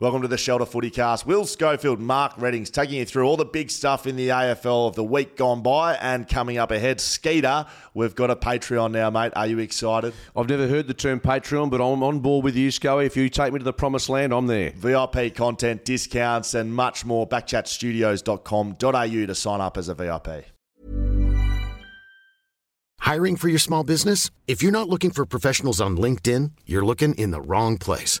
Welcome to the Shelter Footy Cast. Will Schofield, Mark Readings taking you through all the big stuff in the AFL of the week gone by and coming up ahead. Skeeter, we've got a Patreon now, mate. Are you excited? I've never heard the term Patreon, but I'm on board with you, Scully. If you take me to the promised land, I'm there. VIP content, discounts, and much more. Backchatstudios.com.au to sign up as a VIP. Hiring for your small business? If you're not looking for professionals on LinkedIn, you're looking in the wrong place.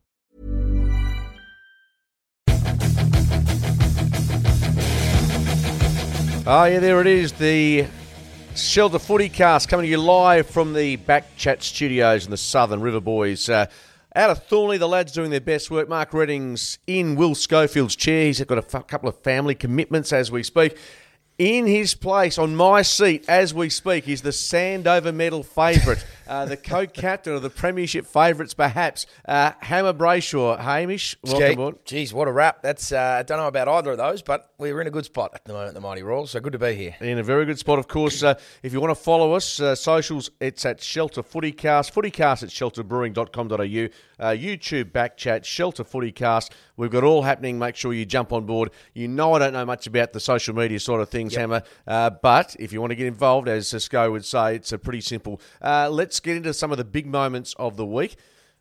Oh, yeah, there it is. The Shelter Footy Cast coming to you live from the Back Chat Studios in the Southern River Boys. Uh, out of Thornlie, the lads doing their best work. Mark Readings in Will Schofield's chair. He's got a f- couple of family commitments as we speak. In his place, on my seat as we speak, is the Sandover medal favourite, uh, the co-captain of the Premiership favourites, perhaps, uh, Hammer Brayshaw. Hamish, welcome Gee, aboard. Geez, what a wrap. That's uh, I don't know about either of those, but we're in a good spot at the moment, the Mighty Royals. So good to be here. In a very good spot, of course. Uh, if you want to follow us, uh, socials, it's at Shelter Footycast, footycast at shelterbrewing.com.au, uh, YouTube Backchat, Shelter Footycast. We've got all happening. Make sure you jump on board. You know I don't know much about the social media sort of things, Hammer, uh, but if you want to get involved, as Cisco would say, it's a pretty simple. Uh, let's get into some of the big moments of the week.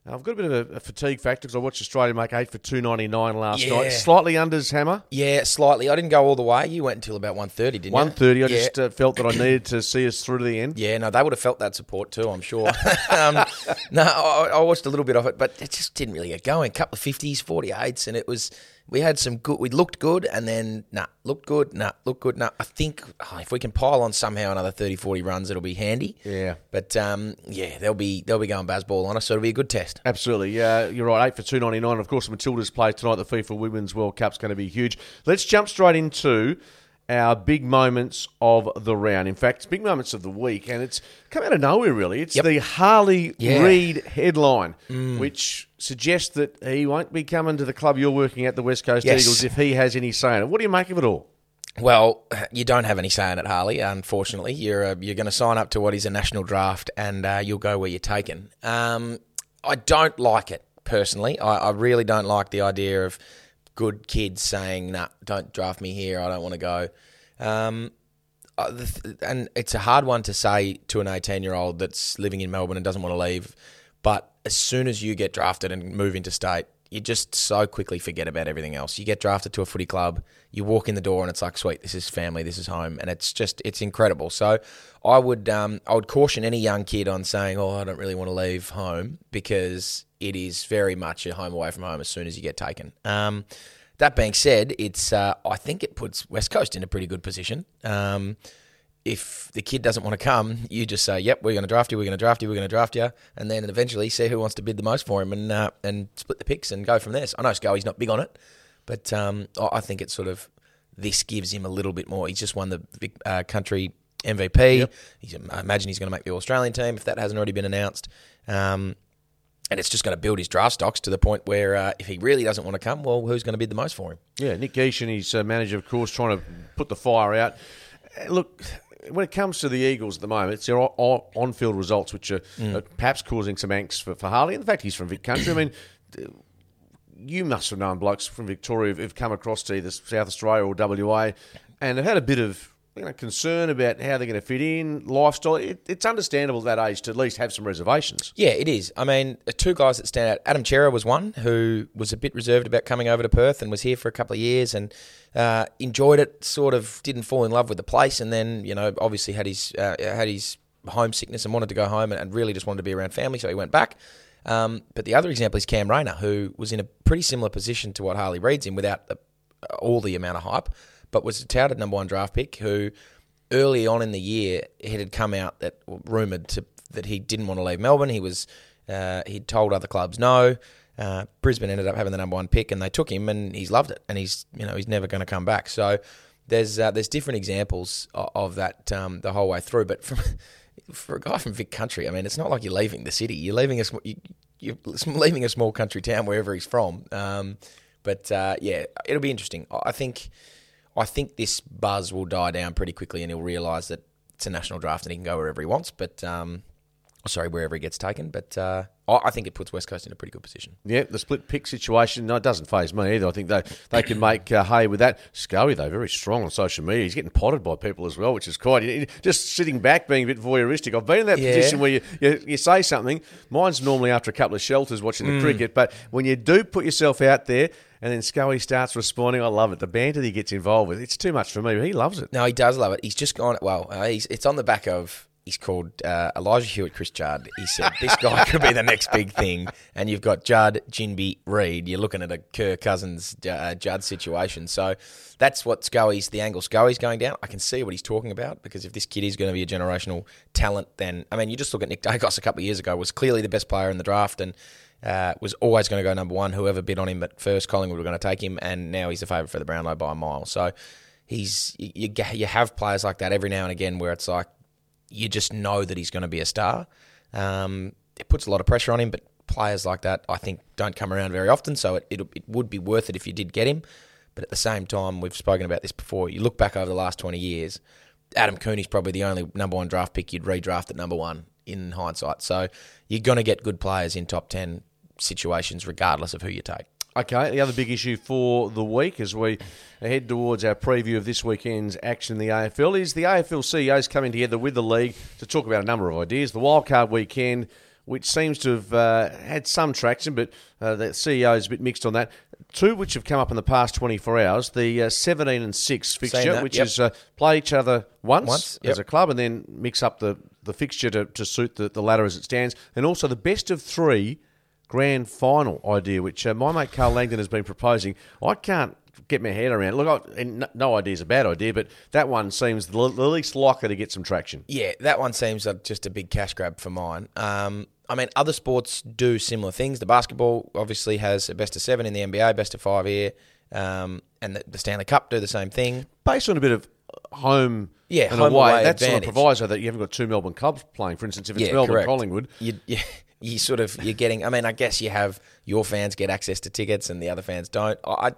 I've got a bit of a, fatigue factor because I watched Australia make eight for two ninety nine last Yeah. night. Slightly unders, Hammer. Yeah, slightly. I didn't go all the way. You went until about 1.30, didn't you? One thirty. I yeah. just uh, felt that I needed to see us through to the end. Yeah, no, they would have felt that support too, I'm sure. um, no, I, I watched a little bit of it, but it just didn't really get going. A couple of 50s, 48s, and it was, we had some good, we looked good, and then, nah, looked good, nah, looked good, nah. I think oh, if we can pile on somehow another 30, 40 runs, it'll be handy. Yeah. But um, yeah, they'll be they'll be going baseball on us, so it'll be a good test. Absolutely, yeah, you're right. Eight for two ninety nine. Of course, Matilda's play tonight. The FIFA Women's World Cup's going to be huge. Let's jump straight into our big moments of the round. In fact, big moments of the week, and it's come out of nowhere. Really, it's Yep. the Harley Yeah. Mm. Reid headline, which suggests that he won't be coming to the club you're working at, the West Coast Yes. Eagles, if he has any say in it. What do you make of it all? Well, you don't have any say in it, Harley. Unfortunately, you're uh, you're going to sign up to what is a national draft, and uh, you'll go where you're taken. Um, I don't like it personally. I, I really don't like the idea of good kids saying, "Nah, don't draft me here. I don't want to go." Um, uh, and it's a hard one to say to an 18 year old that's living in Melbourne and doesn't want to leave. But as soon as you get drafted and move into state, you just so quickly forget about everything else. You get drafted to a footy club, you walk in the door, and it's like, sweet, this is family, this is home, and it's just it's incredible. So, I would um, I would caution any young kid on saying, oh, I don't really want to leave home because it is very much a home away from home as soon as you get taken. Um, that being said, it's uh, I think it puts West Coast in a pretty good position. Um, if the kid doesn't want to come, you just say, "Yep, we're going to draft you. We're going to draft you. We're going to draft you," and then eventually see who wants to bid the most for him and uh, and split the picks and go from there. So I know Scully's not big on it, but um, I think it's sort of this gives him a little bit more. He's just won the big, uh, country MVP. He's, I imagine he's going to make the Australian team if that hasn't already been announced. Um, and it's just going to build his draft stocks to the point where uh, if he really doesn't want to come, well, who's going to bid the most for him? Yeah, Nick Geesh and his uh, manager, of course, trying to put the fire out. Uh, Look, when it comes to the Eagles at the moment, it's their on- on-field results which are uh, perhaps causing some angst for, for Harley. And the fact he's from Vic Country, I mean, you must have known blokes from Victoria who've come across to either South Australia or WA and have had a bit of you know, concern about how they're going to fit in, lifestyle. It, it's understandable at that age to at least have some reservations. Yeah, it is. I mean, two guys that stand out. Adam Cerra was one who was a bit reserved about coming over to Perth and was here for a couple of years and uh, enjoyed it. Sort of didn't fall in love with the place, and then you know, obviously had his uh, had his homesickness and wanted to go home and, and really just wanted to be around family, so he went back. Um, but the other example is Cam Rayner, who was in a pretty similar position to what Harley Reid's in, without the, all the amount of hype, but was a touted number one draft pick who early on in the year it had come out that rumored to that he didn't want to leave Melbourne. He was uh, he'd told other clubs no. Uh, Brisbane ended up having the number one pick, and they took him, and he's loved it, and he's you know he's never going to come back. So there's uh, there's different examples of, of that um, the whole way through. But from, for a guy from Vic Country, I mean, it's not like you're leaving the city. You're leaving a you, you're leaving a small country town wherever he's from. Um, but uh, yeah, it'll be interesting. I think I think this buzz will die down pretty quickly, and he'll realise that it's a national draft and he can go wherever he wants. But um, sorry, wherever he gets taken. But uh, I think it puts West Coast in a pretty good position. Yeah, the split pick situation, no, it doesn't phase me either. I think they, they can make uh, hay with that. Scully, though, very strong on social media. He's getting potted by people as well, which is quite. Just sitting back, being a bit voyeuristic. I've been in that Yeah. position where you, you, you say something. Mine's normally after a couple of shelters watching Mm. the cricket, but when you do put yourself out there and then Scully starts responding, I love it. The banter that he gets involved with, it's too much for me, he loves it. No, he does love it. He's just gone. Well, uh, he's, it's on the back of. He's called uh, Elijah Hewett, Chris Judd. He said this guy could be the next big thing. And you've got Judd, Ginbey, Reid. You're looking at a Kerr Cousins uh, Judd situation. So that's what Scully's the angle Scully's going down. I can see what he's talking about because if this kid is going to be a generational talent, then I mean, you just look at Nick Daicos a couple of years ago was clearly the best player in the draft and uh, was always going to go number one. Whoever bid on him at first, Collingwood were going to take him, and now he's the favourite for the Brownlow by a mile. So he's you, you you have players like that every now and again where it's like you just know that he's going to be a star. Um, it puts a lot of pressure on him, but players like that I think don't come around very often. So it, it it would be worth it if you did get him. But at the same time, we've spoken about this before. You look back over the last twenty years, Adam Cooney's probably the only number one draft pick you'd redraft at number one in hindsight. So you're going to get good players in top ten situations, regardless of who you take. Okay, the other big issue for the week as we head towards our preview of this weekend's action in the AFL is the AFL CEOs coming together with the league to talk about a number of ideas. The wildcard weekend, which seems to have uh, had some traction, but uh, the CEO is a bit mixed on that. Two which have come up in the past 24 hours the uh, 17 and 6 fixture, that, which yep. is uh, play each other once, Once, as a club and then mix up the, the fixture to, to suit the, the ladder as it stands, and also the best of three grand final idea, which uh, my mate Carl Langdon has been proposing. I can't get my head around. Look, I, and no- no idea is a bad idea, but that one seems the, the least likely to get some traction. Yeah, that one seems like just a big cash grab for mine. Um, I mean, other sports do similar things. The basketball obviously has a best of seven in the NBA, best of five here, um, and the, the Stanley Cup do the same thing. Based on a bit of home Yeah, and home away, away that's on a proviso that you haven't got two Melbourne clubs playing. For instance, if it's yeah, Melbourne correct. Collingwood, You, you, you sort of you're getting. I mean, I guess you have your fans get access to tickets and the other fans don't. I,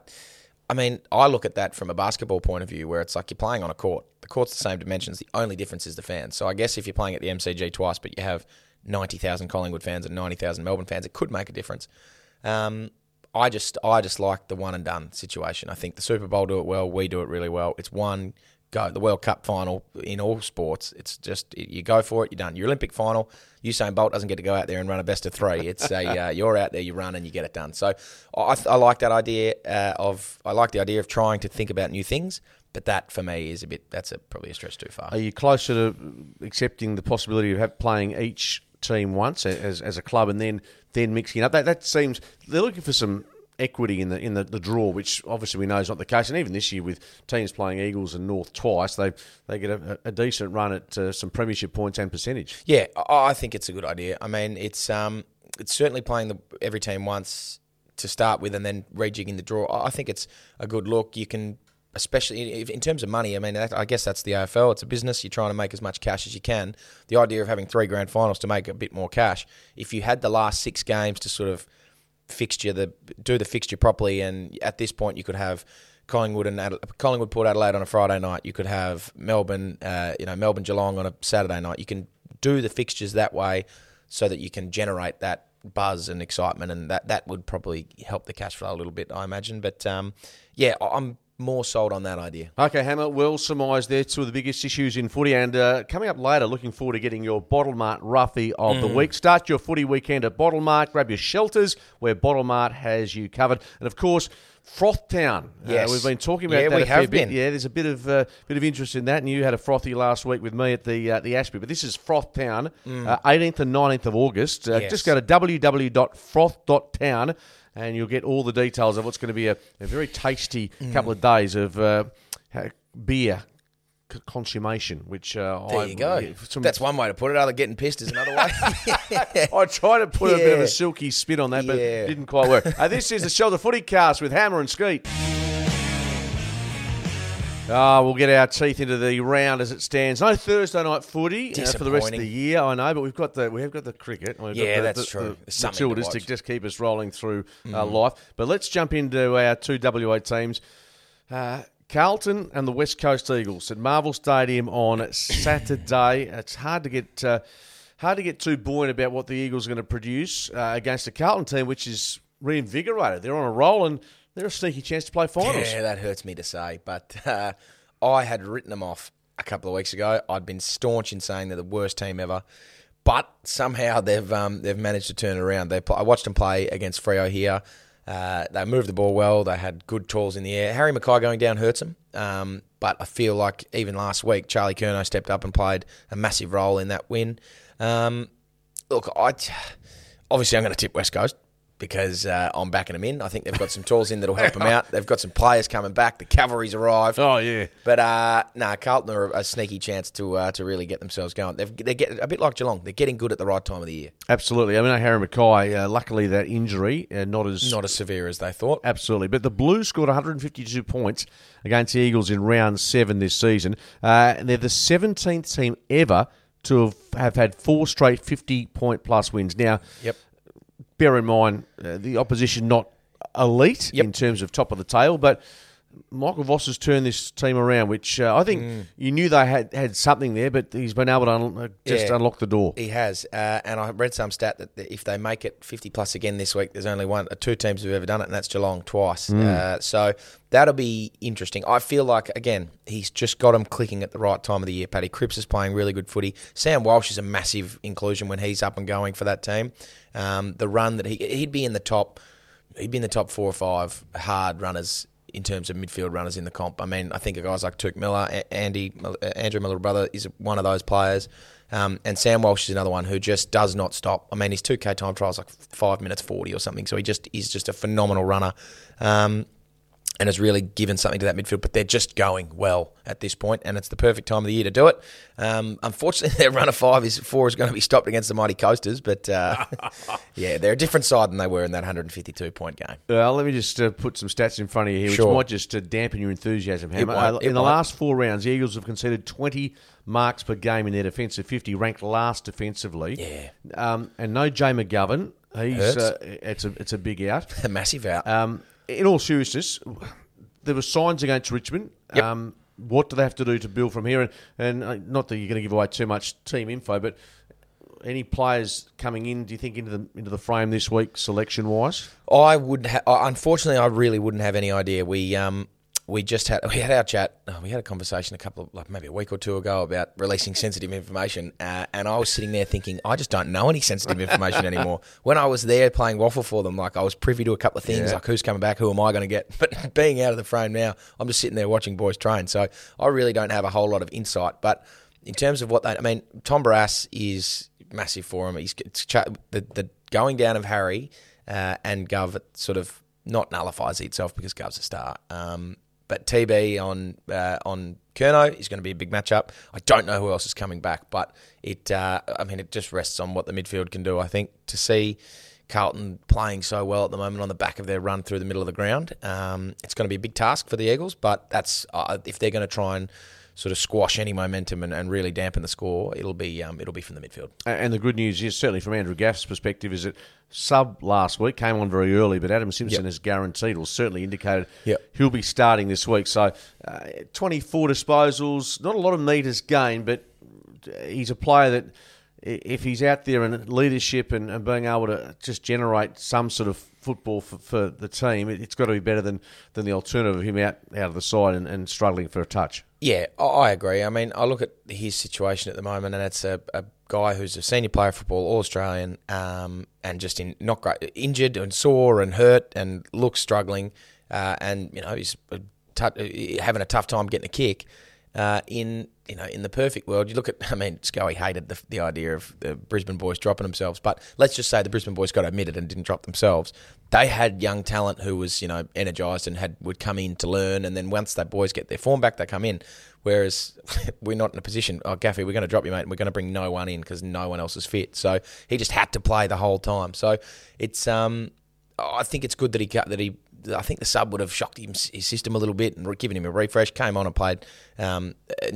I mean, I look at that from a basketball point of view, where it's like you're playing on a court. The court's the same dimensions. The only difference is the fans. So I guess if you're playing at the MCG twice, but you have ninety thousand Collingwood fans and ninety thousand Melbourne fans, it could make a difference. Um, I just I just like the one and done situation. I think the Super Bowl do it well. We do it really well. It's one go. The World Cup final in all sports. It's just you go for it. You're done. Your Olympic final. Usain Bolt doesn't get to go out there and run a best of three. It's a uh, you're out there, you run and you get it done. So I, I like that idea uh, of I like the idea of trying to think about new things. But that for me is a bit that's a, probably a stretch too far. are you closer to accepting the possibility of have, playing each team once as, as a club and then then mixing it up? That that seems they're looking for some equity in the in the, the draw, which obviously we know is not the case. And even this year with teams playing Eagles and North twice, they they get a, a decent run at uh, some premiership points and percentage. Yeah, I think it's a good idea. I mean, it's um, it's certainly playing the every team once to start with, and then rejigging the draw. I think it's a good look. You can, especially in terms of money. I mean, I guess that's the AFL. It's a business. You're trying to make as much cash as you can. The idea of having three grand finals to make a bit more cash. If you had the last six games to sort of fixture the do the fixture properly, and at this point you could have. Collingwood and Adela- Collingwood Port Adelaide on a Friday night. You could have Melbourne, uh, you know, Melbourne Geelong on a Saturday night. You can do the fixtures that way, so that you can generate that buzz and excitement, and that that would probably help the cash flow a little bit, I imagine. But um, yeah, I'm more sold on that idea. Okay, Hammer, well surmised there. Two of the biggest issues in footy. And uh, coming up later, looking forward to getting your Bottle Mart roughie of the week. Start your footy weekend at Bottle Mart. Grab your shelters where Bottle Mart has you covered. And of course, Froth Town. Yes. Uh, we've been talking about Yeah, that we a fair have bit. been. Yeah, there's a bit of uh, bit of interest in that. And you had a frothy last week with me at the uh, the Ashby. But this is Froth Town, uh, 18th and 19th of August. Uh, Mm. Yes. Just go to www.froth.town and you'll get all the details of what's going to be a, a very tasty Mm. couple of days of uh, beer consummation, which uh, There I, you go. yeah, some- That's one way to put it. Other getting pissed is another way. I tried to put a bit of a silky spin on that, but Yeah. it didn't quite work. uh, this is the Shelter Footy Cast with Hammer and Skeet. Oh, we'll get our teeth into the round as it stands. No Thursday night footy uh, for the rest of the year. I know, but we've got the we have got the cricket. We've got Yeah, the, that's the, true. The, something to to. Mm. just keep us rolling through uh, life. But let's jump into our two WA teams. Uh, Carlton and the West Coast Eagles at Marvel Stadium on Saturday. It's hard to get uh, hard to get too buoyant about what the Eagles are going to produce uh, against a Carlton team which is reinvigorated. They're on a roll and they're a sneaky chance to play finals. Yeah, that hurts me to say, but uh, I had written them off a couple of weeks ago. I'd been staunch in saying they're the worst team ever, but somehow they've um, they've managed to turn around. They pl- I watched them play against Freo here. Uh, they moved the ball well. They had good tools in the air. Harry McKay going down hurts them, um, but I feel like even last week Charlie Curnow stepped up and played a massive role in that win. Um, look, I obviously I'm going to tip West Coast because uh, I'm backing them in. I think they've got some tools in that'll help them out. They've got some players coming back. The cavalry's arrived. Oh yeah. But uh, nah, Carlton are a sneaky chance to uh, to really get themselves going. They've, they get a bit like Geelong. They're getting good at the right time of the year. Absolutely. I mean, Harry McKay, uh, luckily that injury, uh, not as Not as severe as they thought. Absolutely. But the Blues scored 152 points against the Eagles in round seven this season. Uh, and they're the 17th team ever to have, have had four straight 50 point plus wins. Now, Yep. Bear in mind, uh, the opposition not elite Yep. in terms of top of the table, but Michael Voss has turned this team around, which uh, I think Mm. you knew they had, had something there, but he's been able to un- uh, just Yeah. unlock the door. He has, uh, and I read some stat that if they make it 50 plus again this week, there's only one, uh, two teams who've ever done it, and that's Geelong twice. Uh, so that'll be interesting. I feel like again, he's just got them clicking at the right time of the year. Paddy Cripps is playing really good footy. Sam Walsh is a massive inclusion when he's up and going for that team. Um, the run that he he'd be in the top, he'd be in the top four or five hard runners in terms of midfield runners in the comp. I mean, I think guys like Touk Miller, Andy, uh, Andrew Miller brother is one of those players. Um, and Sam Walsh is another one who just does not stop. I mean, his 2K time trial is like five minutes 40 or something. So he just is just a phenomenal runner. Um, and has really given something to that midfield, but they're just going well at this point, and it's the perfect time of the year to do it. Um, unfortunately, their run of five is four is going to be stopped against the mighty Coasters, but uh, yeah, they're a different side than they were in that 152 point game. Uh, let me just uh, put some stats in front of you here, Sure. which might just uh, dampen your enthusiasm, Hammer. won't, Uh, in the won't. last four rounds, the Eagles have conceded 20 marks per game in their defensive 50, ranked last defensively. Yeah. Um, and no Jay McGovern. He's uh, it's a it's a big out. A massive out. Um, in all seriousness, there were signs against Richmond. Yep. Um, what do they have to do to build from here? And, and uh, not that you're going to give away too much team info, but any players coming in? Do you think into the into the frame this week, selection wise? I would, ha- uh, unfortunately, I really wouldn't have any idea. We um, we just had we had our chat. oh, we had a conversation a couple of like maybe a week or two ago about releasing sensitive information, uh, and I was sitting there thinking, I just don't know any sensitive information anymore. When I was there playing waffle for them, like I was privy to a couple of things, Yeah. like who's coming back, who am I going to get. But being out of the frame now, I'm just sitting there watching boys train, so I really don't have a whole lot of insight. But in terms of what they, I mean, Tom Barrass is massive for him. He's the the going down of Harry uh, and Gov sort of not nullifies itself because Gov's a star. Um, but TB on uh, on Curnow is going to be a big matchup. I don't know who else is coming back, but it uh, I mean it just rests on what the midfield can do. I think to see Carlton playing so well at the moment on the back of their run through the middle of the ground, um, it's going to be a big task for the Eagles. But that's uh, if they're going to try and sort of squash any momentum and, and really dampen the score, it'll be um, it'll be from the midfield. And the good news is, certainly from Andrew Gaff's perspective, is that sub last week came on very early, but Adam Simpson Yep. has guaranteed or certainly indicated Yep. he'll be starting this week. So, uh, 24 disposals, not a lot of meters gained, but he's a player that if he's out there in leadership and, and being able to just generate some sort of football for, for the team, it, it's got to be better than, than the alternative of him out, out of the side and, and struggling for a touch. Yeah, I- agree. I mean, I look at his situation at the moment, and it's a, a guy who's a senior player of football, all Australian, um, and just in not great, injured and sore and hurt, and looks struggling, uh, and you know he's a tu- having a tough time getting a kick. Uh, in you know, in the perfect world, you look at. I mean, Scully hated the, the idea of the Brisbane boys dropping themselves, but let's just say the Brisbane boys got admitted and didn't drop themselves. They had young talent who was you know energised and had would come in to learn, and then once that boys get their form back, they come in. Whereas we're not in a position. Oh, Gaffy, we're going to drop you, mate, and we're going to bring no one in because no one else is fit. So he just had to play the whole time. So it's um, I think it's good that he that he I think the sub would have shocked him, his system a little bit and given him a refresh. Came on and played um,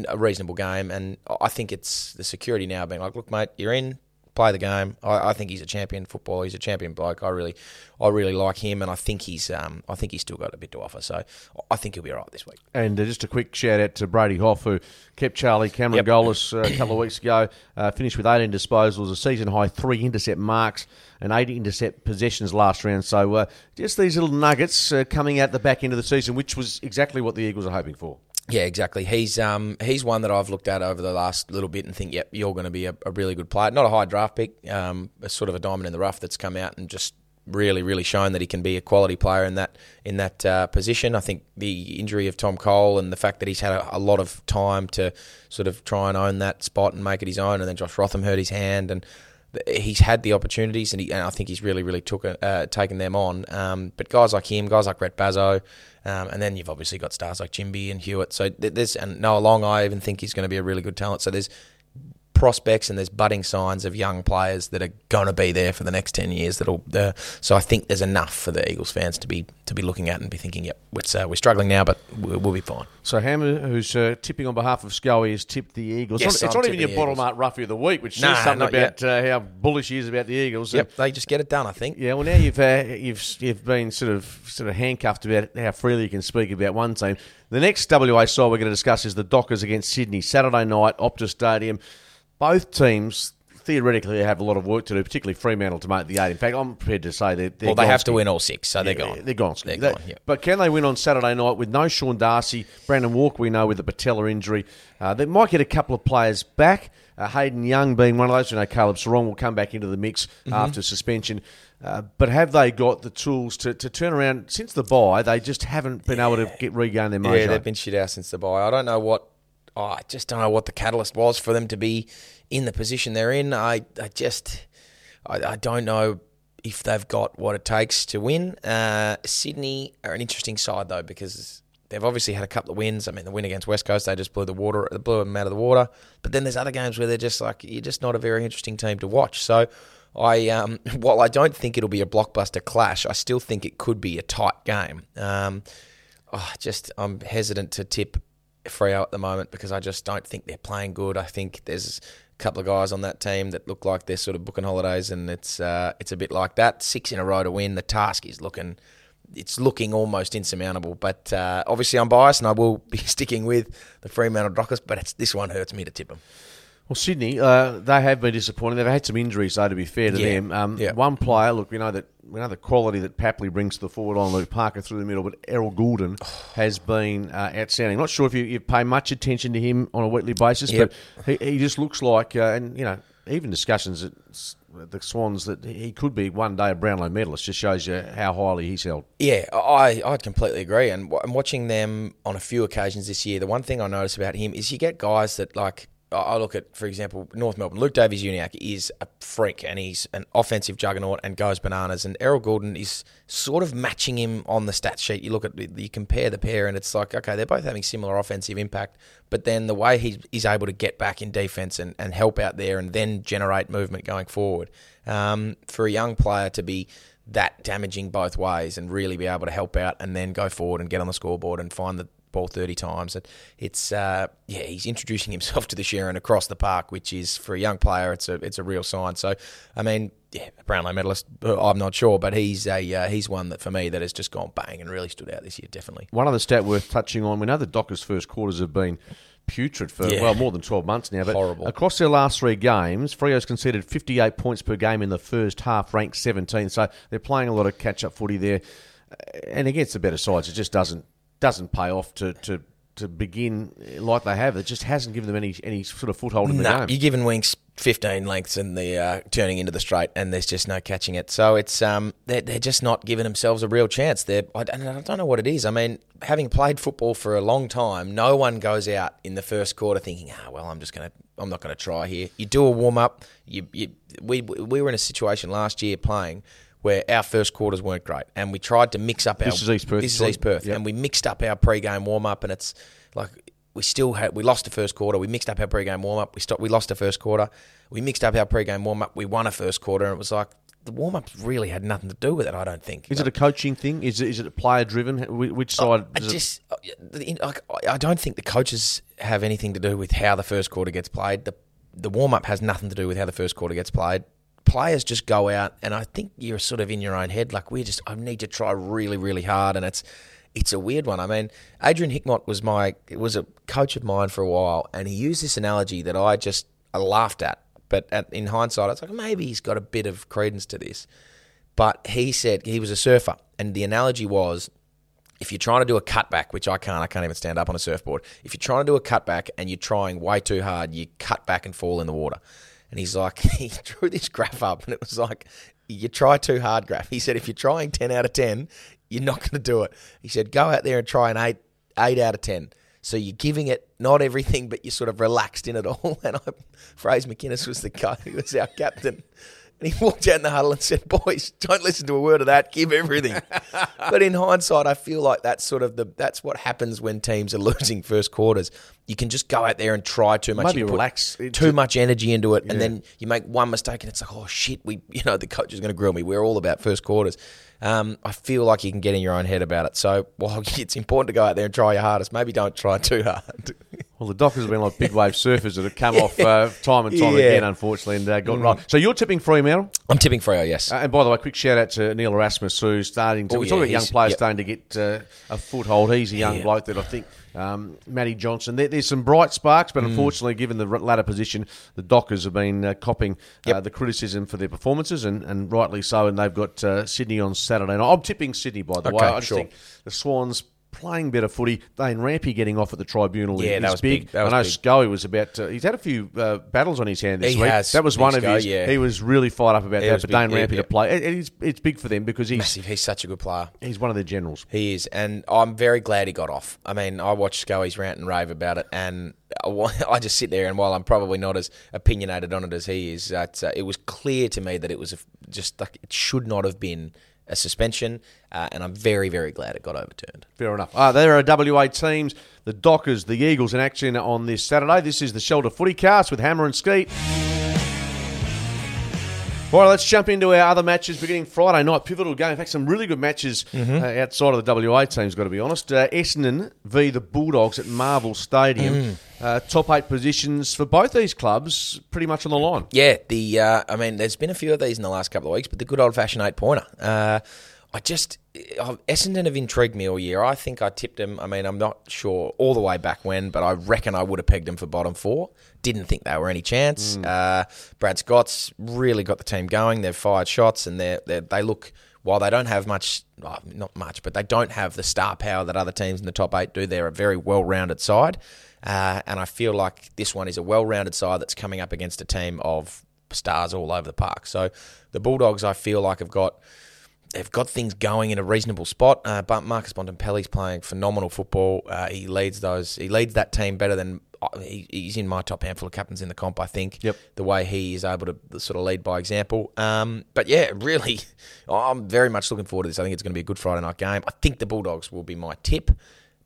a reasonable game, and I think it's the security now being like, look, mate, you're in play the game. I, I, think he's a champion footballer. He's a champion bloke. I really, I really like him, and I think he's, um, I think he's still got a bit to offer. So I think he'll be all right this week. And uh, just a quick shout out to Brady Hough, who kept Charlie Cameron yep. goalless uh, a couple of weeks ago. Uh, finished with 18 disposals, a season high three intercept marks, and 80 intercept possessions last round. So uh, just these little nuggets uh, coming out the back end of the season, which was exactly what the Eagles are hoping for. Yeah, exactly. He's um he's one that I've looked at over the last little bit and think, yep, you're going to be a, a really good player. Not a high draft pick, um, sort of a diamond in the rough that's come out and just really, really shown that he can be a quality player in that in that uh, position. I think the injury of Tom Cole and the fact that he's had a, a, lot of time to sort of try and own that spot and make it his own, and then Josh Rotham hurt his hand and he's had the opportunities, and, he, and I think he's really, really took uh, taken them on. Um, but guys like him, guys like Rhett Bazzo, um, and then you've obviously got stars like Ginbey and Hewett. So there's and Noah Long, I even think he's going to be a really good talent. So there's prospects and there's budding signs of young players that are going to be there for the next 10 years that'll uh, so I think there's enough for the Eagles fans to be to be looking at and be thinking yep uh, we're struggling now but we'll, we'll, be fine. So Hammer who's uh, tipping on behalf of Scully has tipped the Eagles. Yes, it's not, it's not even your Bottle Mart roughie of the week which nah, says something about uh, how bullish he is about the Eagles. Yep they just get it done I think. Yeah well now you've uh, you've you've been sort of sort of handcuffed about how freely you can speak about one team. The next WA side we're going to discuss is the Dockers against Sydney Saturday night Optus Stadium both teams theoretically have a lot of work to do, particularly Fremantle to make the eight. In fact, I'm prepared to say that well, they have to win all six, so they're gone. They're gone. They're gone. Yeah. But can they win on Saturday night with no Sean Darcy, Brandon Walker? We know with the patella injury, uh, they might get a couple of players back. Uh, Hayden Young being one of those. You know, Caleb Serong will come back into the mix mm-hmm. after suspension. Uh, but have they got the tools to, to turn around? Since the bye, they just haven't been yeah. able to get regain their mojo. Yeah, they've been shit out since the bye. I don't know what. Oh, I just don't know what the catalyst was for them to be in the position they're in. I, I just, I, I don't know if they've got what it takes to win. Uh, Sydney are an interesting side though because they've obviously had a couple of wins. I mean, the win against West Coast, they just blew the water, blew them out of the water. But then there's other games where they're just like you're just not a very interesting team to watch. So. I um, while I don't think it'll be a blockbuster clash, I still think it could be a tight game. Um, oh, just I'm hesitant to tip Freo at the moment because I just don't think they're playing good. I think there's a couple of guys on that team that look like they're sort of booking holidays, and it's uh, it's a bit like that. Six in a row to win. The task is looking it's looking almost insurmountable. But uh, obviously, I'm biased, and I will be sticking with the Fremantle Dockers. But this one hurts me to tip them. Well, Sydney, uh, they have been disappointing. They've had some injuries, though. To be fair to yeah. them, um, yeah. one player. Look, we know that we know the quality that Papley brings to the forward line. Luke Parker through the middle, but Errol Gulden has been uh, outstanding. Not sure if you, you, pay much attention to him on a weekly basis, yep. but he, he, just looks like, uh, and you know, even discussions at the Swans that he could be one day a Brownlow medalist just shows you how highly he's held. Yeah, I I completely agree. And I'm watching them on a few occasions this year. The one thing I notice about him is you get guys that like I look at, for example, North Melbourne. Luke Davies Uniacke is a freak and he's an offensive juggernaut and goes bananas. And Errol Gulden is sort of matching him on the stat sheet. You look at, you compare the pair and it's like, okay, they're both having similar offensive impact. But then the way he, he's able to get back in defense and, and help out there and then generate movement going forward. Um, for a young player to be that damaging both ways and really be able to help out and then go forward and get on the scoreboard and find the, ball 30 times. And it's uh, yeah, he's introducing himself to the Sherrin across the park, which is for a young player, it's a it's a real sign. So I mean, yeah, Brownlow medalist, uh, I'm not sure, but he's a uh, he's one that for me that has just gone bang and really stood out this year, definitely. One other stat worth touching on: we know the Dockers' first quarters have been putrid for yeah. well more than 12 months now. But Horrible. across their last three games, Freo's conceded 58 points per game in the first half, ranked 17. So they're playing a lot of catch-up footy there. And against the better sides, it just doesn't doesn't pay off to, to to begin like they have. It just hasn't given them any any sort of foothold in the nah, game. You're giving Winx 15 lengths and the uh, turning into the straight, and there's just no catching it. So it's um they're, they're just not giving themselves a real chance. They're I, I don't know what it is. I mean, having played football for a long time, no one goes out in the first quarter thinking, ah, well, I'm just gonna I'm not gonna try here. You do a warm up. You, you we we were in a situation last year playing where our first quarters weren't great, and we tried to mix up our. This is East Perth. This is East Perth, yep. and we mixed up our pre-game warm up, and it's like we still had we lost the first quarter. We mixed up our pre-game warm up. We stopped. We lost the first quarter. We mixed up our pre-game warm up. We won a first quarter, and it was like the warm ups really had nothing to do with it. I don't think. Is it a coaching thing? Is it, is it player driven? Which oh, side? I does it- just, uh, like, I don't think the coaches have anything to do with how the first quarter gets played. The the warm up has nothing to do with how the first quarter gets played. Players just go out, and I think you're sort of in your own head. Like we just, I need to try really, really hard, and it's it's a weird one. I mean, Adrian Hickmott was my was a coach of mine for a while, and he used this analogy that I just I laughed at. But at, in hindsight, it's like maybe he's got a bit of credence to this. But he said he was a surfer, and the analogy was if you're trying to do a cutback, which I can't, I can't even stand up on a surfboard. If you're trying to do a cutback and you're trying way too hard, you cut back and fall in the water. And he's like, he drew this graph up, and it was like, you try too hard graph. He said, if you're trying 10 out of 10, you're not going to do it. He said, go out there and try an 8, 8 out of 10. So you're giving it not everything, but you're sort of relaxed in it all. And I, Fraser McInnes was the guy who was our captain. And he walked out in the huddle and said, "Boys, don't listen to a word of that. Give everything." but in hindsight, I feel like that's sort of the that's what happens when teams are losing first quarters. You can just go out there and try too much. Maybe You relax. Too much energy into it, and then you make one mistake, and it's like, oh shit, we you know the coach is going to grill me. We're all about first quarters. Um, I feel like you can get in your own head about it. So while it's important to go out there and try your hardest, maybe don't try too hard. Well, the Dockers have been like big wave surfers that have come off uh, time and time Yeah. again, unfortunately, and uh, got right. So you're tipping Fremantle. I'm tipping Freo, yes. Uh, and by the way, quick shout out to Neil Erasmus, who's starting to. Oh, we yeah, talk about young players yep. starting to get uh, a foothold. He's a young Yeah. bloke that I think. Um, Matty Johnson. There, there's some bright sparks, Mm. but unfortunately, given the latter position, the Dockers have been uh, copping uh, Yep. the criticism for their performances, and, and rightly so. And they've got uh, Sydney on Saturday night. I'm tipping Sydney, by the way. Okay, I just sure. think the Swans playing better footy. Dane Rampe getting off at the tribunal Yeah, is that was big. big. That was I know big. Scully was about. To, he's had a few uh, battles on his hand this He week. has. That was one of Scully, his. yeah. He was really fired up about that But big, Dane Rampe yeah. to play. It- it's, it's big for them because he's Massive. He's such a good player. he's one of the generals. He is, and I'm very glad he got off. I mean, I watched Scully's rant and rave about it, and I I just sit there, and while I'm probably not as opinionated on it as he is, that uh, it was clear to me that it was a, just like it should not have been a suspension, uh, and I'm very, very glad it got overturned. Fair enough. Uh, there are WA teams, the Dockers, the Eagles in action on this Saturday. This is the Shelter Footy Cast with Hammer and Skeet. All right, let's jump into our other matches beginning Friday night. Pivotal game. In fact, some really good matches Mm-hmm. uh, outside of the WA teams, got to be honest. Uh, Essendon v the Bulldogs at Marvel Stadium. Mm. Uh, top eight positions for both these clubs pretty much on the line. Yeah, the uh, I mean, there's been a few of these in the last couple of weeks, but the good old fashioned eight pointer. I just Essendon have intrigued me all year. I think I tipped them. I mean, I'm not sure all the way back when, but I reckon I would have pegged them for bottom four. Didn't think they were any chance. Uh, Brad Scott's really got the team going. They've fired shots, and they they they look. While they don't have much, well, not much, but they don't have the star power that other teams in the top eight do. They're a very well-rounded side, uh, and I feel like this one is a well-rounded side that's coming up against a team of stars all over the park. So the Bulldogs, I feel like, have got they've got things going in a reasonable spot. Uh, but Marcus Bontempelli's playing phenomenal football. Uh, he leads those. He leads that team better than uh, he, he's in my top handful of captains in the comp. I think. Yep. The way he is able to sort of lead by example. Um, but yeah, really, I'm very much looking forward to this. I think it's going to be a good Friday night game. I think the Bulldogs will be my tip.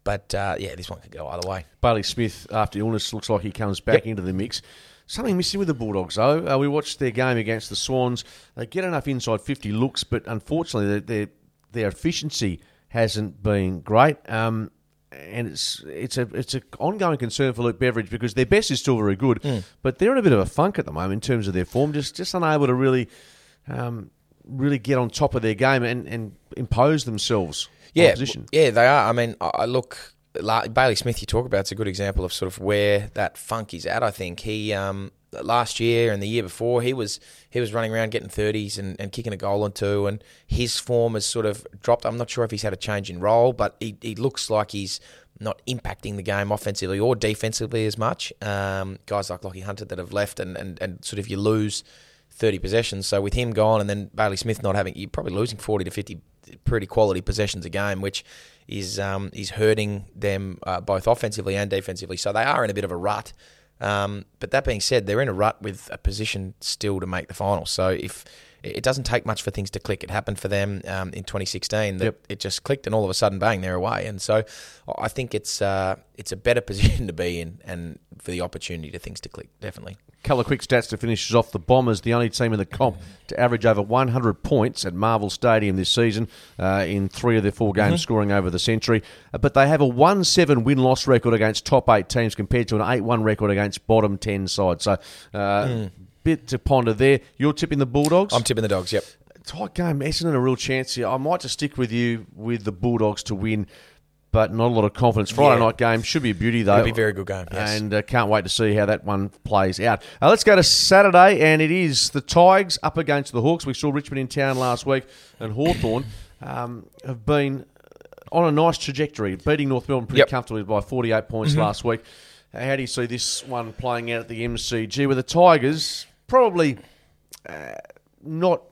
But uh, yeah, this one could go either way. Bailey Smith, after illness, looks like he comes back into the mix. Something missing with the Bulldogs, though. Uh, we watched their game against the Swans. They get enough inside 50 looks, but unfortunately, their, their, efficiency hasn't been great. Um, and it's it's a it's an ongoing concern for Luke Beveridge because their best is still very good, but they're in a bit of a funk at the moment in terms of their form. Just just unable to really um, really get on top of their game and, and impose themselves. Yeah, position. yeah, they are. I mean, I look Bailey Smith. You talk about it's a good example of sort of where that funk is at. I think he um, last year and the year before he was he was running around getting thirties and, and kicking a goal or two, and his form has sort of dropped. I'm not sure if he's had a change in role, but he, he looks like he's not impacting the game offensively or defensively as much. Um, guys like Lockie Hunter that have left and, and, and sort of you lose 30 possessions. So with him gone and then Bailey Smith not having, you're probably losing 40 to 50 pretty quality possessions a game, which is um, is hurting them uh, both offensively and defensively. So they are in a bit of a rut. Um, but that being said, they're in a rut with a position still to make the final. So if it doesn't take much for things to click. It happened for them um, in 2016 that Yep. it just clicked, and all of a sudden, bang, they're away. And so I think it's uh, it's a better position to be in, and for the opportunity to things to click, definitely. couple of quick stats to finish off. The Bombers, the only team in the comp to average over 100 points at Marvel Stadium this season uh, in three of their four games, scoring over the century. Uh, but they have a 1 7 win loss record against top eight teams compared to an 8 1 record against bottom 10 sides. So, uh, bit to ponder there. You're tipping the Bulldogs? I'm tipping the dogs. Yep. tight game. Essendon a real chance here. I might just stick with you with the Bulldogs to win, but not a lot of confidence. Friday Yeah. night game should be a beauty though. It'll be a very good game, yes. and uh, can't wait to see how that one plays out. Uh, let's go to Saturday, and it is the Tigers up against the Hawks. We saw Richmond in town last week, and Hawthorn um, have been on a nice trajectory, beating North Melbourne pretty Yep. comfortably by 48 points last week. How do you see this one playing out at the MCG? With the Tigers probably uh, not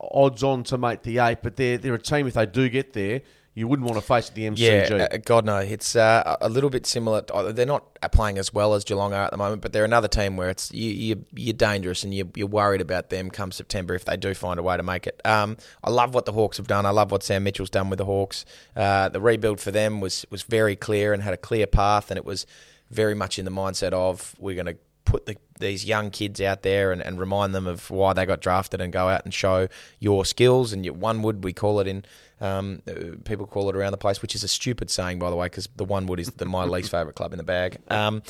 odds on to make the eight, but they're they're a team if they do get there, you wouldn't want to face the MCG. Yeah, uh, God no, it's uh, a little bit similar. To, they're not playing as well as Geelong are at the moment, but they're another team where it's you, you you're dangerous and you, you're worried about them come September if they do find a way to make it. Um, I love what the Hawks have done. I love what Sam Mitchell's done with the Hawks. Uh, the rebuild for them was was very clear and had a clear path, and it was very much in the mindset of we're going to put the, these young kids out there and, and remind them of why they got drafted and go out and show your skills and your one wood we call it in um, uh, people call it around the place which is a stupid saying by the way because the one wood is the, my least favorite club in the bag. Um,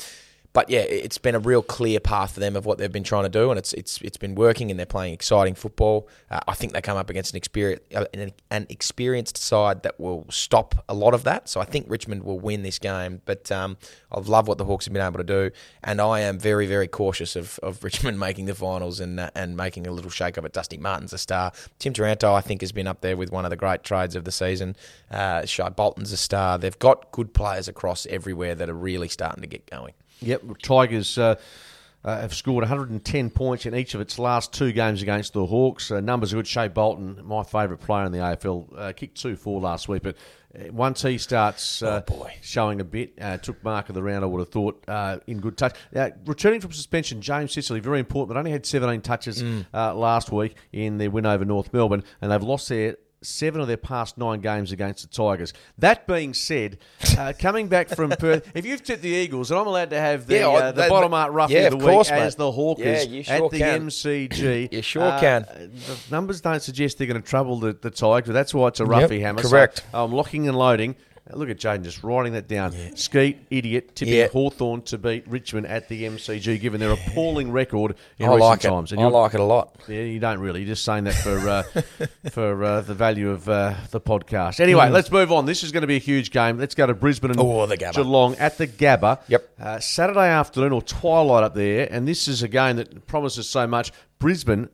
but yeah, it's been a real clear path for them of what they've been trying to do, and it's it's it's been working, and they're playing exciting football. Uh, I think they come up against an experience an, an experienced side that will stop a lot of that. So I think Richmond will win this game. But um, I love what the Hawks have been able to do, and I am very very cautious of, of Richmond making the finals and uh, and making a little shake of it. Dusty Martin's a star. Tim Taranto I think has been up there with one of the great trades of the season. Uh, Shai Bolton's a star. They've got good players across everywhere that are really starting to get going. Yep, Tigers uh, uh, have scored 110 points in each of its last two games against the Hawks. Uh, numbers are good. Shai Bolton, my favourite player in the AFL, uh, kicked 2 4 last week, but uh, once he starts uh, boy. showing a bit, uh, took mark of the round, I would have thought, uh, in good touch. Uh, returning from suspension, James Sicily, very important, but only had 17 touches uh, last week in their win over North Melbourne, and they've lost their seven of their past nine games against the Tigers. That being said, uh, coming back from Perth, if you've tipped the Eagles, and I'm allowed to have the, Yeah, uh, the Bottle Mart roughie yeah, of the of week course, as mate. the Hawkers Yeah, sure at the can. MCG. You sure Uh, can. The numbers don't suggest they're going to trouble the, the Tigers. That's why it's a roughie hammer. So correct. I'm locking and loading. Look at Jaden just writing that down. Skeet, idiot, tipping Yeah. Hawthorn to beat Richmond at the MCG, given their appalling record in I recent like it. times. I you're- like it a lot. yeah, you don't really. You're just saying that for uh, for uh, the value of uh, the podcast. Anyway, let's move on. This is going to be a huge game. Let's go to Brisbane and Oh, the Gabba. Geelong at the Gabba. Yep. Uh, Saturday afternoon or twilight up there, and this is a game that promises so much. Brisbane.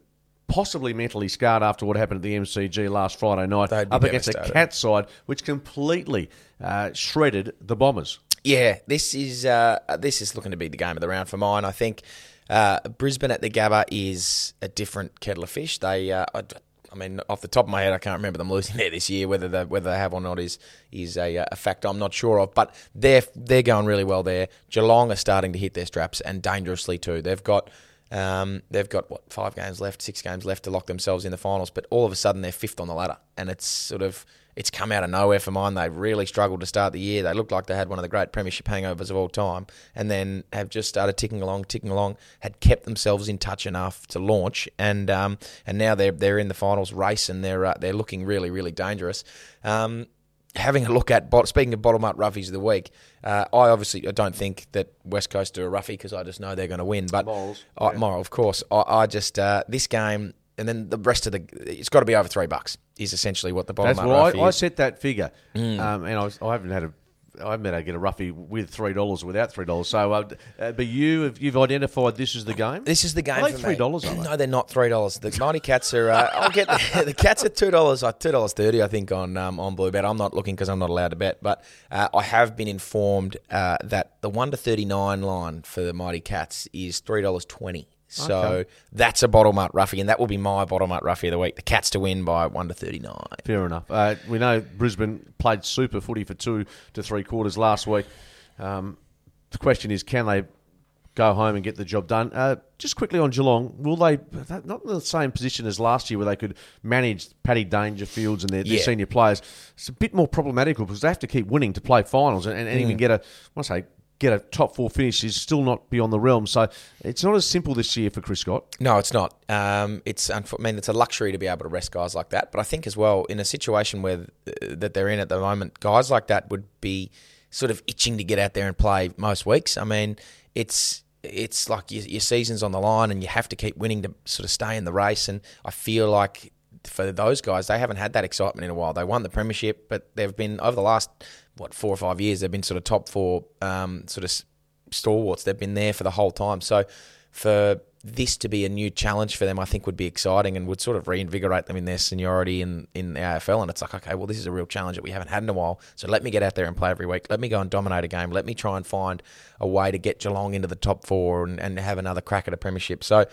Possibly mentally scarred after what happened at the MCG last Friday night, up against a cat side which completely uh, shredded the Bombers. Yeah, this is uh, this is looking to be the game of the round for mine. I think uh, Brisbane at the Gabba is a different kettle of fish. They, uh, I, I mean, off the top of my head, I can't remember them losing there this year. Whether they, whether they have or not is is a, a fact I'm not sure of. But they're they're going really well there. Geelong are starting to hit their straps and dangerously too. They've got. Um, they've got what five games left, six games left to lock themselves in the finals, but all of a sudden they're fifth on the ladder, and it's sort of it's come out of nowhere for mine. They really struggled to start the year. They looked like they had one of the great premiership hangovers of all time, and then have just started ticking along, ticking along. Had kept themselves in touch enough to launch, and um, and now they're they're in the finals race, and they're uh, they're looking really really dangerous. Um, having a look at speaking of Bottle Mart roughies of the week, uh, I obviously I don't think that West Coast are a roughie because I just know they're going to win. But Morals, I, moral, of course. I, I just uh, this game and then the rest of the it's got to be over three bucks is essentially what the bottom That's up well, roughie I, I set that figure, Mm. um, and I, was, I haven't had a. I been able get a roughie with three dollars without three dollars. So, uh, uh, but you have you've identified this is the game. This is the game. Are they for $3. No, they're not three dollars. The Mighty Cats are. Uh, I'll get the, the Cats at two dollars. Two dollars thirty, I think, on um, on Blue Bet. I'm not looking because I'm not allowed to bet, but uh, I have been informed uh, that the one to thirty nine line for the Mighty Cats is three dollars twenty. So Okay. that's a Bottle Mart roughie, and that will be my Bottle Mart roughie of the week. The Cats to win by one to thirty nine. Fair enough. Uh, we know Brisbane played super footy for two to three quarters last week. Um, the question is, can they go home and get the job done. Uh, just quickly on Geelong, will they not in the same position as last year where they could manage Paddy Dangerfields and their, their Yeah. senior players? It's a bit more problematical because they have to keep winning to play finals and, and, and Mm. even get a I want to say get a top four finish is still not beyond the realm. So it's not as simple this year for Chris Scott. No, it's not. Um, it's I mean, it's a luxury to be able to rest guys like that. But I think as well, in a situation where uh, that they're in at the moment, guys like that would be sort of itching to get out there and play most weeks. I mean, it's it's like your, your season's on the line and you have to keep winning to sort of stay in the race. And I feel like for those guys, they haven't had that excitement in a while. They won the premiership, but they've been over the last what four or five years. They've been sort of top four, um, sort of stalwarts. They've been there for the whole time. So for this to be a new challenge for them, I think would be exciting and would sort of reinvigorate them in their seniority in, in the AFL. And it's like, okay, well, this is a real challenge that we haven't had in a while. So let me get out there and play every week. Let me go and dominate a game. Let me try and find a way to get Geelong into the top four and, and have another crack at a premiership. So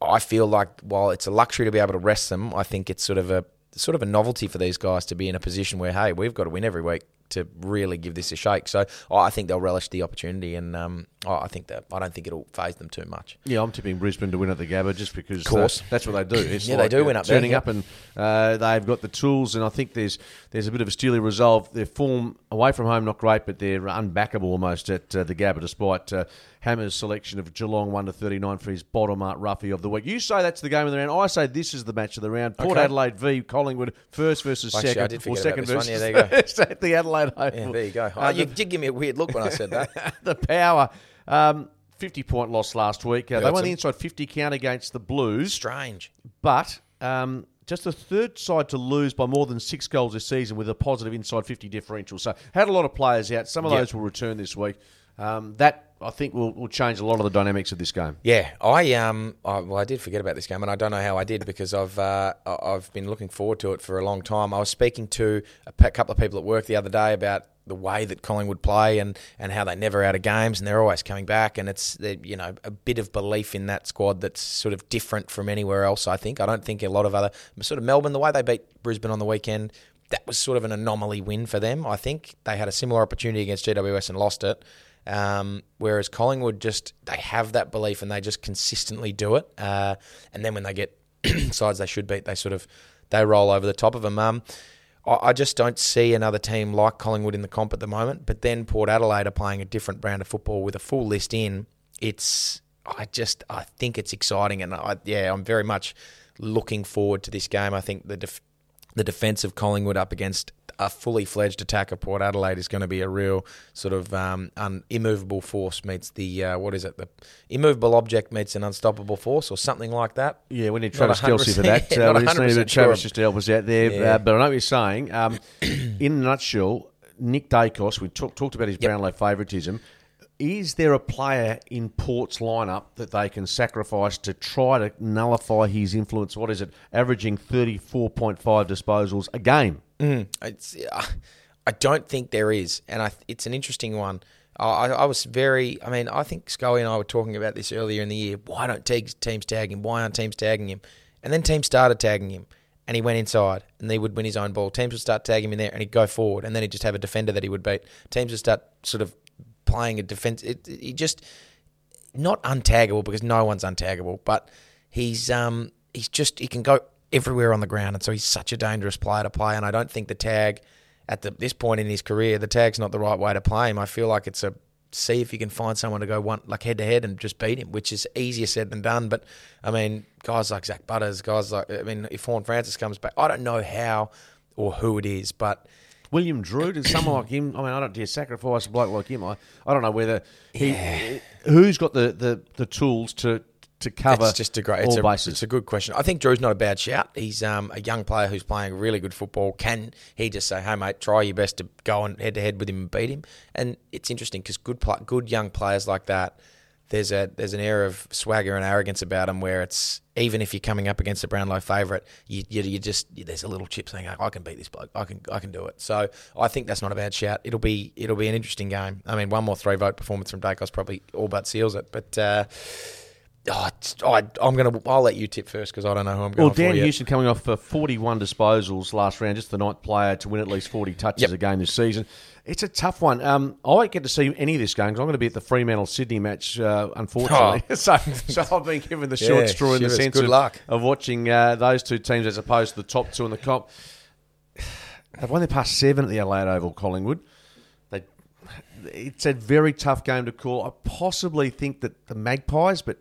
I feel like while it's a luxury to be able to rest them, I think it's sort of a sort of a novelty for these guys to be in a position where, hey, we've got to win every week to really give this a shake. So I think they'll relish the opportunity, and um, I think that I don't think it'll faze them too much. Yeah, I'm tipping Brisbane to win at the Gabba just because Of course. uh, that's what they do. It's Yeah, they do win up there, turning yeah. up, and uh, they've got the tools. And I think there's there's a bit of a steely resolve. Their form away from home not great, but they're unbackable almost at uh, the Gabba, despite uh, Hammer's selection of Geelong one to thirty nine for his bottom art roughie of the week. You say that's the game of the round. I say this is the match of the round. Port Okay. Adelaide v Collingwood, first versus Actually, I second, did or second this one. versus Yeah, there you go. the Adelaide Oval. Yeah, there you go. Uh, Oh, you the- did give me a weird look when I said that. the power. Um, 50 point loss last week. Uh, they won the inside 50 count against the Blues, Strange. but um, just the third side to lose by more than six goals this season with a positive inside 50 differential. So, had a lot of players out. Some of Yep. those will return this week. Um, that, I think, will, will change a lot of the dynamics of this game. Yeah, I um, I, well, I did forget about this game, and I don't know how I did because I've uh, I've been looking forward to it for a long time. I was speaking to a couple of people at work the other day about the way that Collingwood play and, and how they're never out of games and they're always coming back, and it's you know a bit of belief in that squad that's sort of different from anywhere else. I think I don't think a lot of other sort of Melbourne the way they beat Brisbane on the weekend. That was sort of an anomaly win for them. I think they had a similar opportunity against GWS and lost it. Um, whereas Collingwood just they have that belief and they just consistently do it. Uh, and then when they get sides they should beat, they sort of they roll over the top of them. Um, I, just don't see another team like Collingwood in the comp at the moment. But then Port Adelaide are playing a different brand of football with a full list in. It's I just I think it's exciting and I, yeah I'm very much looking forward to this game. I think the def- the defence of Collingwood up against a fully fledged attack of Port Adelaide is going to be a real sort of um, un- immovable force meets the uh, what is it the immovable object meets an unstoppable force or something like that. Yeah, we need Travis Kelce for that. 100% Uh, we just need 100% Travis sure. just to help us out there. Yeah. Uh, but I know what you're saying. Um, in a nutshell, Nick Daicos, we talk, talked about his Brownlow favouritism. Is there a player in Port's lineup that they can sacrifice to try to nullify his influence? What is it? Averaging 34.5 disposals a game. It's, uh, I don't think there is, and I, it's an interesting one. I, I was very, I mean, I think Scully and I were talking about this earlier in the year. Why don't teams, tag him? Why aren't teams tagging him? And then teams started tagging him, and he went inside, and he would win his own ball. Teams would start tagging him in there, and he'd go forward, and then he'd just have a defender that he would beat. Teams would start sort of playing a defense. It, it, he just not untaggable because no one's untaggable, but he's um he's just he can go everywhere on the ground, and so he's such a dangerous player to play. And I don't think the tag at the, this point in his career, the tag's not the right way to play him. I feel like it's a see if you can find someone to go one like head to head and just beat him, which is easier said than done. But I mean, guys like Zak Butters, guys like I mean, if Horne-Francis comes back, I don't know how or who it is, but. William Drew, does someone like him? I mean, I don't dare sacrifice a bloke like him. I, I don't know whether he, who's got the, the, the tools to to cover It's just a great. It's a, bases. it's a good question. I think Drew's not a bad shout. He's um, a young player who's playing really good football. Can he just say, "Hey, mate, try your best to go on head to head with him and beat him"? And it's interesting because good, good young players like that, there's a there's an air of swagger and arrogance about them where it's even if you're coming up against a Brownlow favourite, you, you you just there's a little chip saying, "I can beat this bloke. I can I can do it." So I think that's not a bad shout. It'll be it'll be an interesting game. I mean, one more three vote performance from Daicos probably all but seals it, but. Uh, Oh, I, I'm gonna. I'll let you tip first because I don't know who I'm going Well, Dan. Houston coming off for 41 disposals last round, just the ninth player to win at least 40 touches Yep. a game this season. It's a tough one. Um, I won't get to see any of this game because I'm going to be at the Fremantle Sydney match, uh, unfortunately. so, so I've been given the short Yeah, straw in the sense of, luck. of watching uh, those two teams as opposed to the top two in the comp. They've won their past seven at the Adelaide Oval, Collingwood. They, it's a very tough game to call. I possibly think that the Magpies, but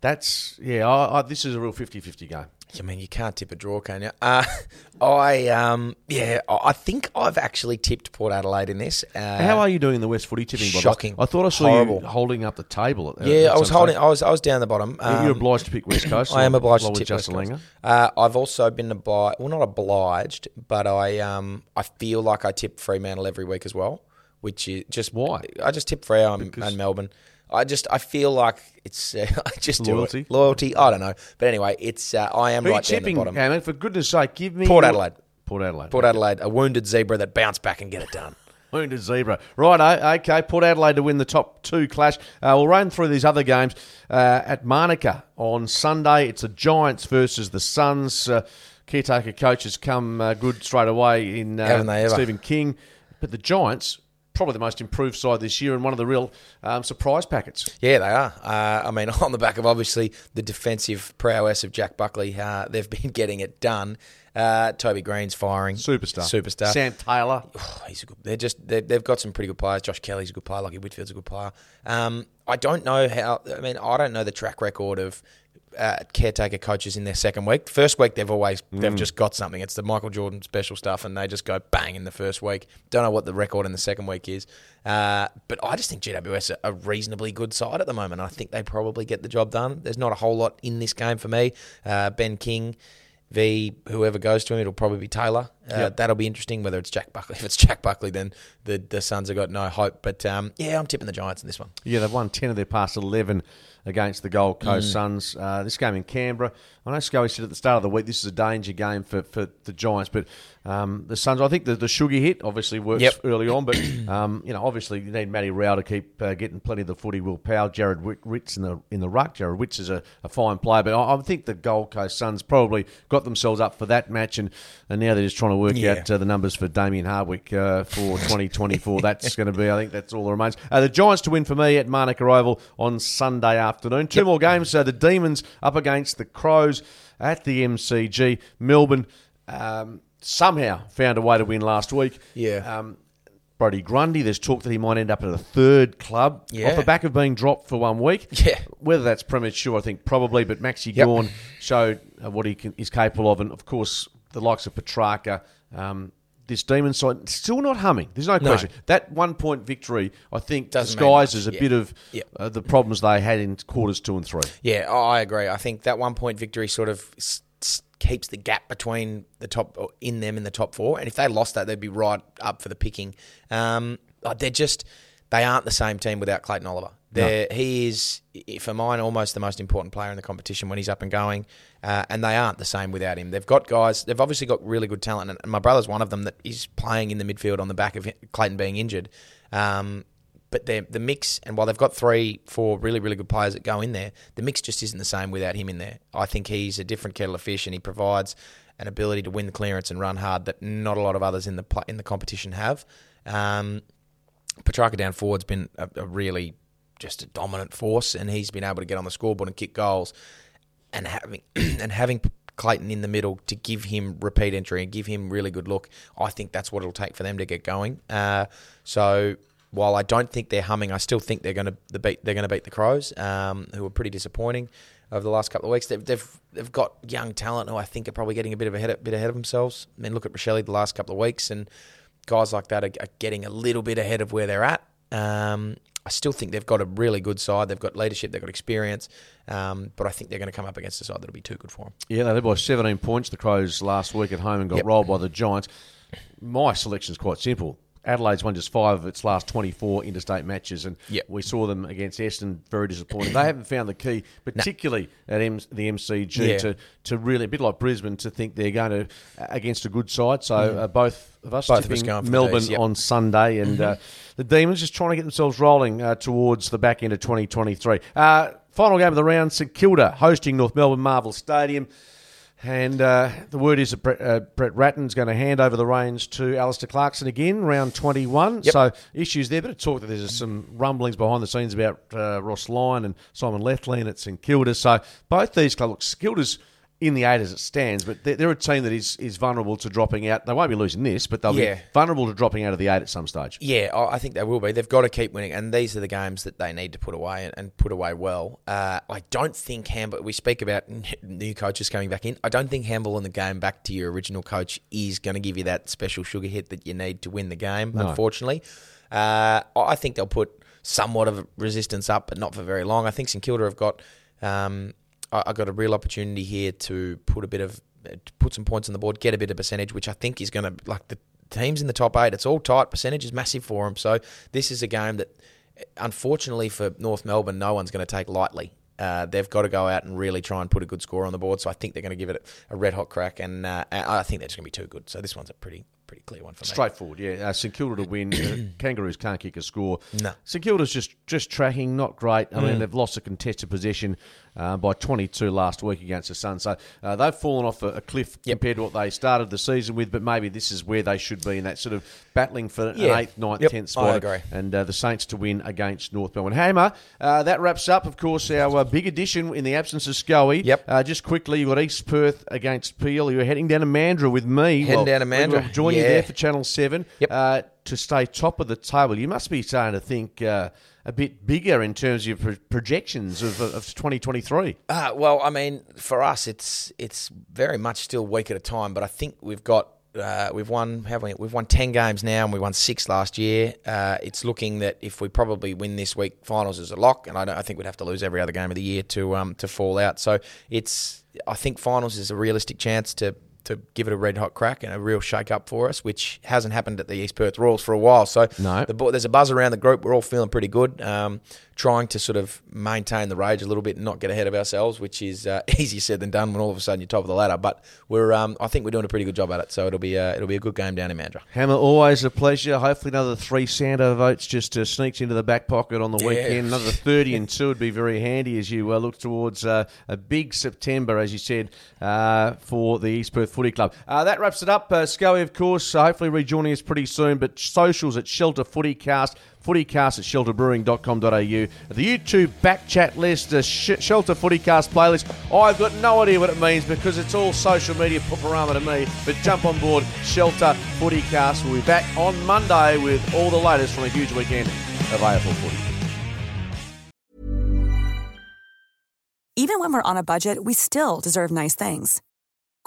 that's, yeah, I, I, this is a real 50 50 game. I mean, you can't tip a draw, can you? Uh, I um, yeah, I think I've actually tipped Port Adelaide in this. Uh, How are you doing in the West Footy tipping? Shocking. I thought I saw Horrible. you holding up the table. At, Yeah, at I was holding. stage. I was I was down the bottom. Um, You're obliged to pick West Coast. I am obliged to tip West Coast. Uh, I've also been obliged. Well, not obliged, but I um I feel like I tip Fremantle every week as well, which is just Why? I just tip Freo and, and Melbourne. I just I feel like it's uh, I just. Loyalty? loyalty. I don't know, but anyway, it's uh, I am Who right down the bottom. For goodness sake, give me Port Adelaide. Port Adelaide. Port Adelaide, a wounded zebra that bounced back and get it done. Wounded zebra. Right, okay. Port Adelaide to win the top two clash. Uh, we'll run through these other games. Uh, at Manuka on Sunday, it's the Giants versus the Suns. Uh, caretaker coach has come uh, good straight away in uh? Steven King. But the Giants, probably the most improved side this year and one of the real um, surprise packets. Yeah, they are. Uh, I mean, on the back of obviously the defensive prowess of Jack Buckley, uh, they've been getting it done. Uh, Toby Greene's firing, Superstar. superstar. Sam Taylor. Oh, he's a good. They're just they they've got some pretty good players. Josh Kelly's a good player. Lachie Whitfield's a good player. Um, I don't know how. I mean, I don't know the track record of uh, caretaker coaches in their second week. First week they've always they've just got something. It's the Michael Jordan special stuff, and they just go bang in the first week. Don't know what the record in the second week is, uh, but I just think GWS are a reasonably good side at the moment. I think they probably get the job done. There's not a whole lot in this game for me. Uh, ben King v whoever goes to him, it'll probably be Taylor. Uh, That'll be interesting. Whether it's Jack Buckley, if it's Jack Buckley, then the the Suns have got no hope. But um, yeah, I'm tipping the Giants in this one. Yeah, they've won 10 of their past 11 against the Gold Coast Mm. Suns. Uh, this game in Canberra, I know Scully said at the start of the week this is a danger game for, for the Giants, but um, the Suns, I think the, the sugar hit obviously works Yep. early on, but um, you know obviously you need Matty Rowell to keep uh, getting plenty of the footy. Will Powell, Jarrod Witts in the in the ruck. Jarrod Witts is a, a fine player, but I, I think the Gold Coast Suns probably got themselves up for that match, and, and now they're just trying to work Yeah. out uh, the numbers for Damien Hardwick uh, for 2024. that's going to be, I think, that's all that remains. Uh, the Giants to win for me at Manuka Oval on Sunday afternoon. Two more games. So the Demons up against the Crows at the MCG. Melbourne um, somehow found a way to win last week. Yeah. Um, Brodie Grundy, there's talk that he might end up at a third club Yeah. off the back of being dropped for one week. Yeah. Whether that's premature, I think probably, but Maxi Yep. Gawn showed uh, what he can, is capable of, and of course, the likes of Petrarca. Um, this Demon side still not humming. There's no No. question. That one point victory, I think, Doesn't disguises a much. bit of Yeah. uh, the problems they had in quarters two and three. Yeah, I agree. I think that one point victory sort of s- s- keeps the gap between the top in them in the top four. And if they lost that, they'd be right up for the picking. Um, uh, they're just they aren't the same team without Clayton Oliver. They're, He is, for mine, almost the most important player in the competition when he's up and going. Uh, and they aren't the same without him. They've got guys. They've obviously got really good talent, and, my brother's one of them that is playing in the midfield on the back of Clayton being injured. Um, but the the mix, and while they've got three, four really, really good players that go in there, the mix just isn't the same without him in there. I think he's a different kettle of fish, and he provides an ability to win the clearance and run hard that not a lot of others in the in the competition have. Um, Petrarca down forward's been a, a really just a dominant force, and he's been able to get on the scoreboard and kick goals, and having and having Clayton in the middle to give him repeat entry and give him really good look. I think that's what it'll take for them to get going. Uh, so while I don't think they're humming, I still think they're going to the beat they're going to beat the Crows, um, who were pretty disappointing over the last couple of weeks. They've, they've they've got young talent who I think are probably getting a bit of ahead bit ahead of themselves. I mean, look at Rachele the last couple of weeks, and guys like that are, are getting a little bit ahead of where they're at. Um, I still think they've got a really good side. They've got leadership, they've got experience, um, but I think they're going to come up against a side that'll be too good for them. Yeah, they led by 17 points. The Crows last week at home and got Yep. rolled by the Giants. My selection is quite simple. Adelaide's won just five of its last 24 interstate matches, and Yep. we saw them against Essendon very disappointing. they haven't found the key, particularly at M- the MCG, Yeah. to, to really, a bit like Brisbane, to think they're going to, against a good side. So uh, both of us. Both of us going for the Melbourne yep. Mm-hmm. on Sunday, and uh, the Demons just trying to get themselves rolling uh, towards the back end of 2023. Uh, final game of the round, St Kilda hosting North Melbourne Marvel Stadium. And uh, the word is that Brett, uh, Brett Ratten's going to hand over the reins to Alastair Clarkson again, round 21. Yep. So issues there, but of talk that there's some rumblings behind the scenes about uh, Ross Lyon and Simon Lethlean at St Kilda. So both these clubs, look, Kilda's in the eight as it stands, but they're, they're a team that is, is vulnerable to dropping out. They won't be losing this, but they'll Yeah. be vulnerable to dropping out of the eight at some stage. Yeah, I I think they will be. They've got to keep winning, and these are the games that they need to put away and, and put away well. Uh, I don't think Hamble. We speak about new coaches coming back in. I don't think Hamble in the game back to your original coach is going to give you that special sugar hit that you need to win the game. Unfortunately, uh, I I think they'll put somewhat of resistance up, but not for very long. I think St Kilda have got. Um, I, got a real opportunity here to put a bit of put some points on the board, get a bit of percentage, which I think is going to like the teams in the top eight. It's all tight. Percentage is massive for them. So this is a game that, unfortunately for North Melbourne, no one's going to take lightly. Uh, they've got to go out and really try and put a good score on the board. So I think they're going to give it a red hot crack, and uh, I think that's going to be too good. So this one's a pretty pretty clear one for me. Straightforward, yeah. Uh, St Kilda to win. Uh, Kangaroos can't kick a score. No. St Kilda's just just tracking, not great. I Mm. mean, they've lost a contested possession uh, by 22 last week against the Sun. So uh, they've fallen off a, a cliff compared to what they started the season with. But maybe this is where they should be in that sort of battling for Yeah. an eighth, ninth, Yep, tenth I spot. agree. And uh, the Saints to win against North Melbourne. Hammer. Uh, that wraps up, of course, our uh, big addition in the absence of Scully. Yep. Uh, just quickly, you've got East Perth against Peel. You're heading down to Mandurah with me. Heading down to we Mandurah. Will join you Yeah. there for Channel 7 Yep. uh, to stay top of the table. You must be starting to think uh, a bit bigger in terms of your pro- projections of, of 2023. Uh, well, I mean, for us, it's it's very much still week at a time. But I think we've got uh, we've won have we? We've won ten games now, and we won six last year. Uh, it's looking that if we probably win this week, finals is a lock, and I, don't, I think we'd have to lose every other game of the year to um to fall out. So it's I think finals is a realistic chance to. To give it a red hot crack and a real shake up for us, which hasn't happened at the East Perth Royals for a while. So No. the, there's a buzz around the group. We're all feeling pretty good. Um, trying to sort of maintain the rage a little bit and not get ahead of ourselves, which is uh, easier said than done when all of a sudden you're top of the ladder. But we're, um, I think we're doing a pretty good job at it. So it'll be, uh, it'll be a good game down in Mandurah. Hammer, always a pleasure. Hopefully, another three Sando votes just uh, sneaks into the back pocket on the weekend. Another 30 and 2 would be very handy as you uh, look towards uh, a big September, as you said, uh, for the East Perth Footy Club. Uh, that wraps it up. Uh, Scully, of course, uh, hopefully rejoining us pretty soon, but socials at Shelter Footycast. Footycast at shelterbrewing.com.au. The YouTube back chat list, the Sh- Shelter Footycast playlist. I've got no idea what it means because it's all social media pupperama to me. But jump on board Shelter Footycast. We'll be back on Monday with all the latest from a huge weekend of AFL footy. Even when we're on a budget, we still deserve nice things.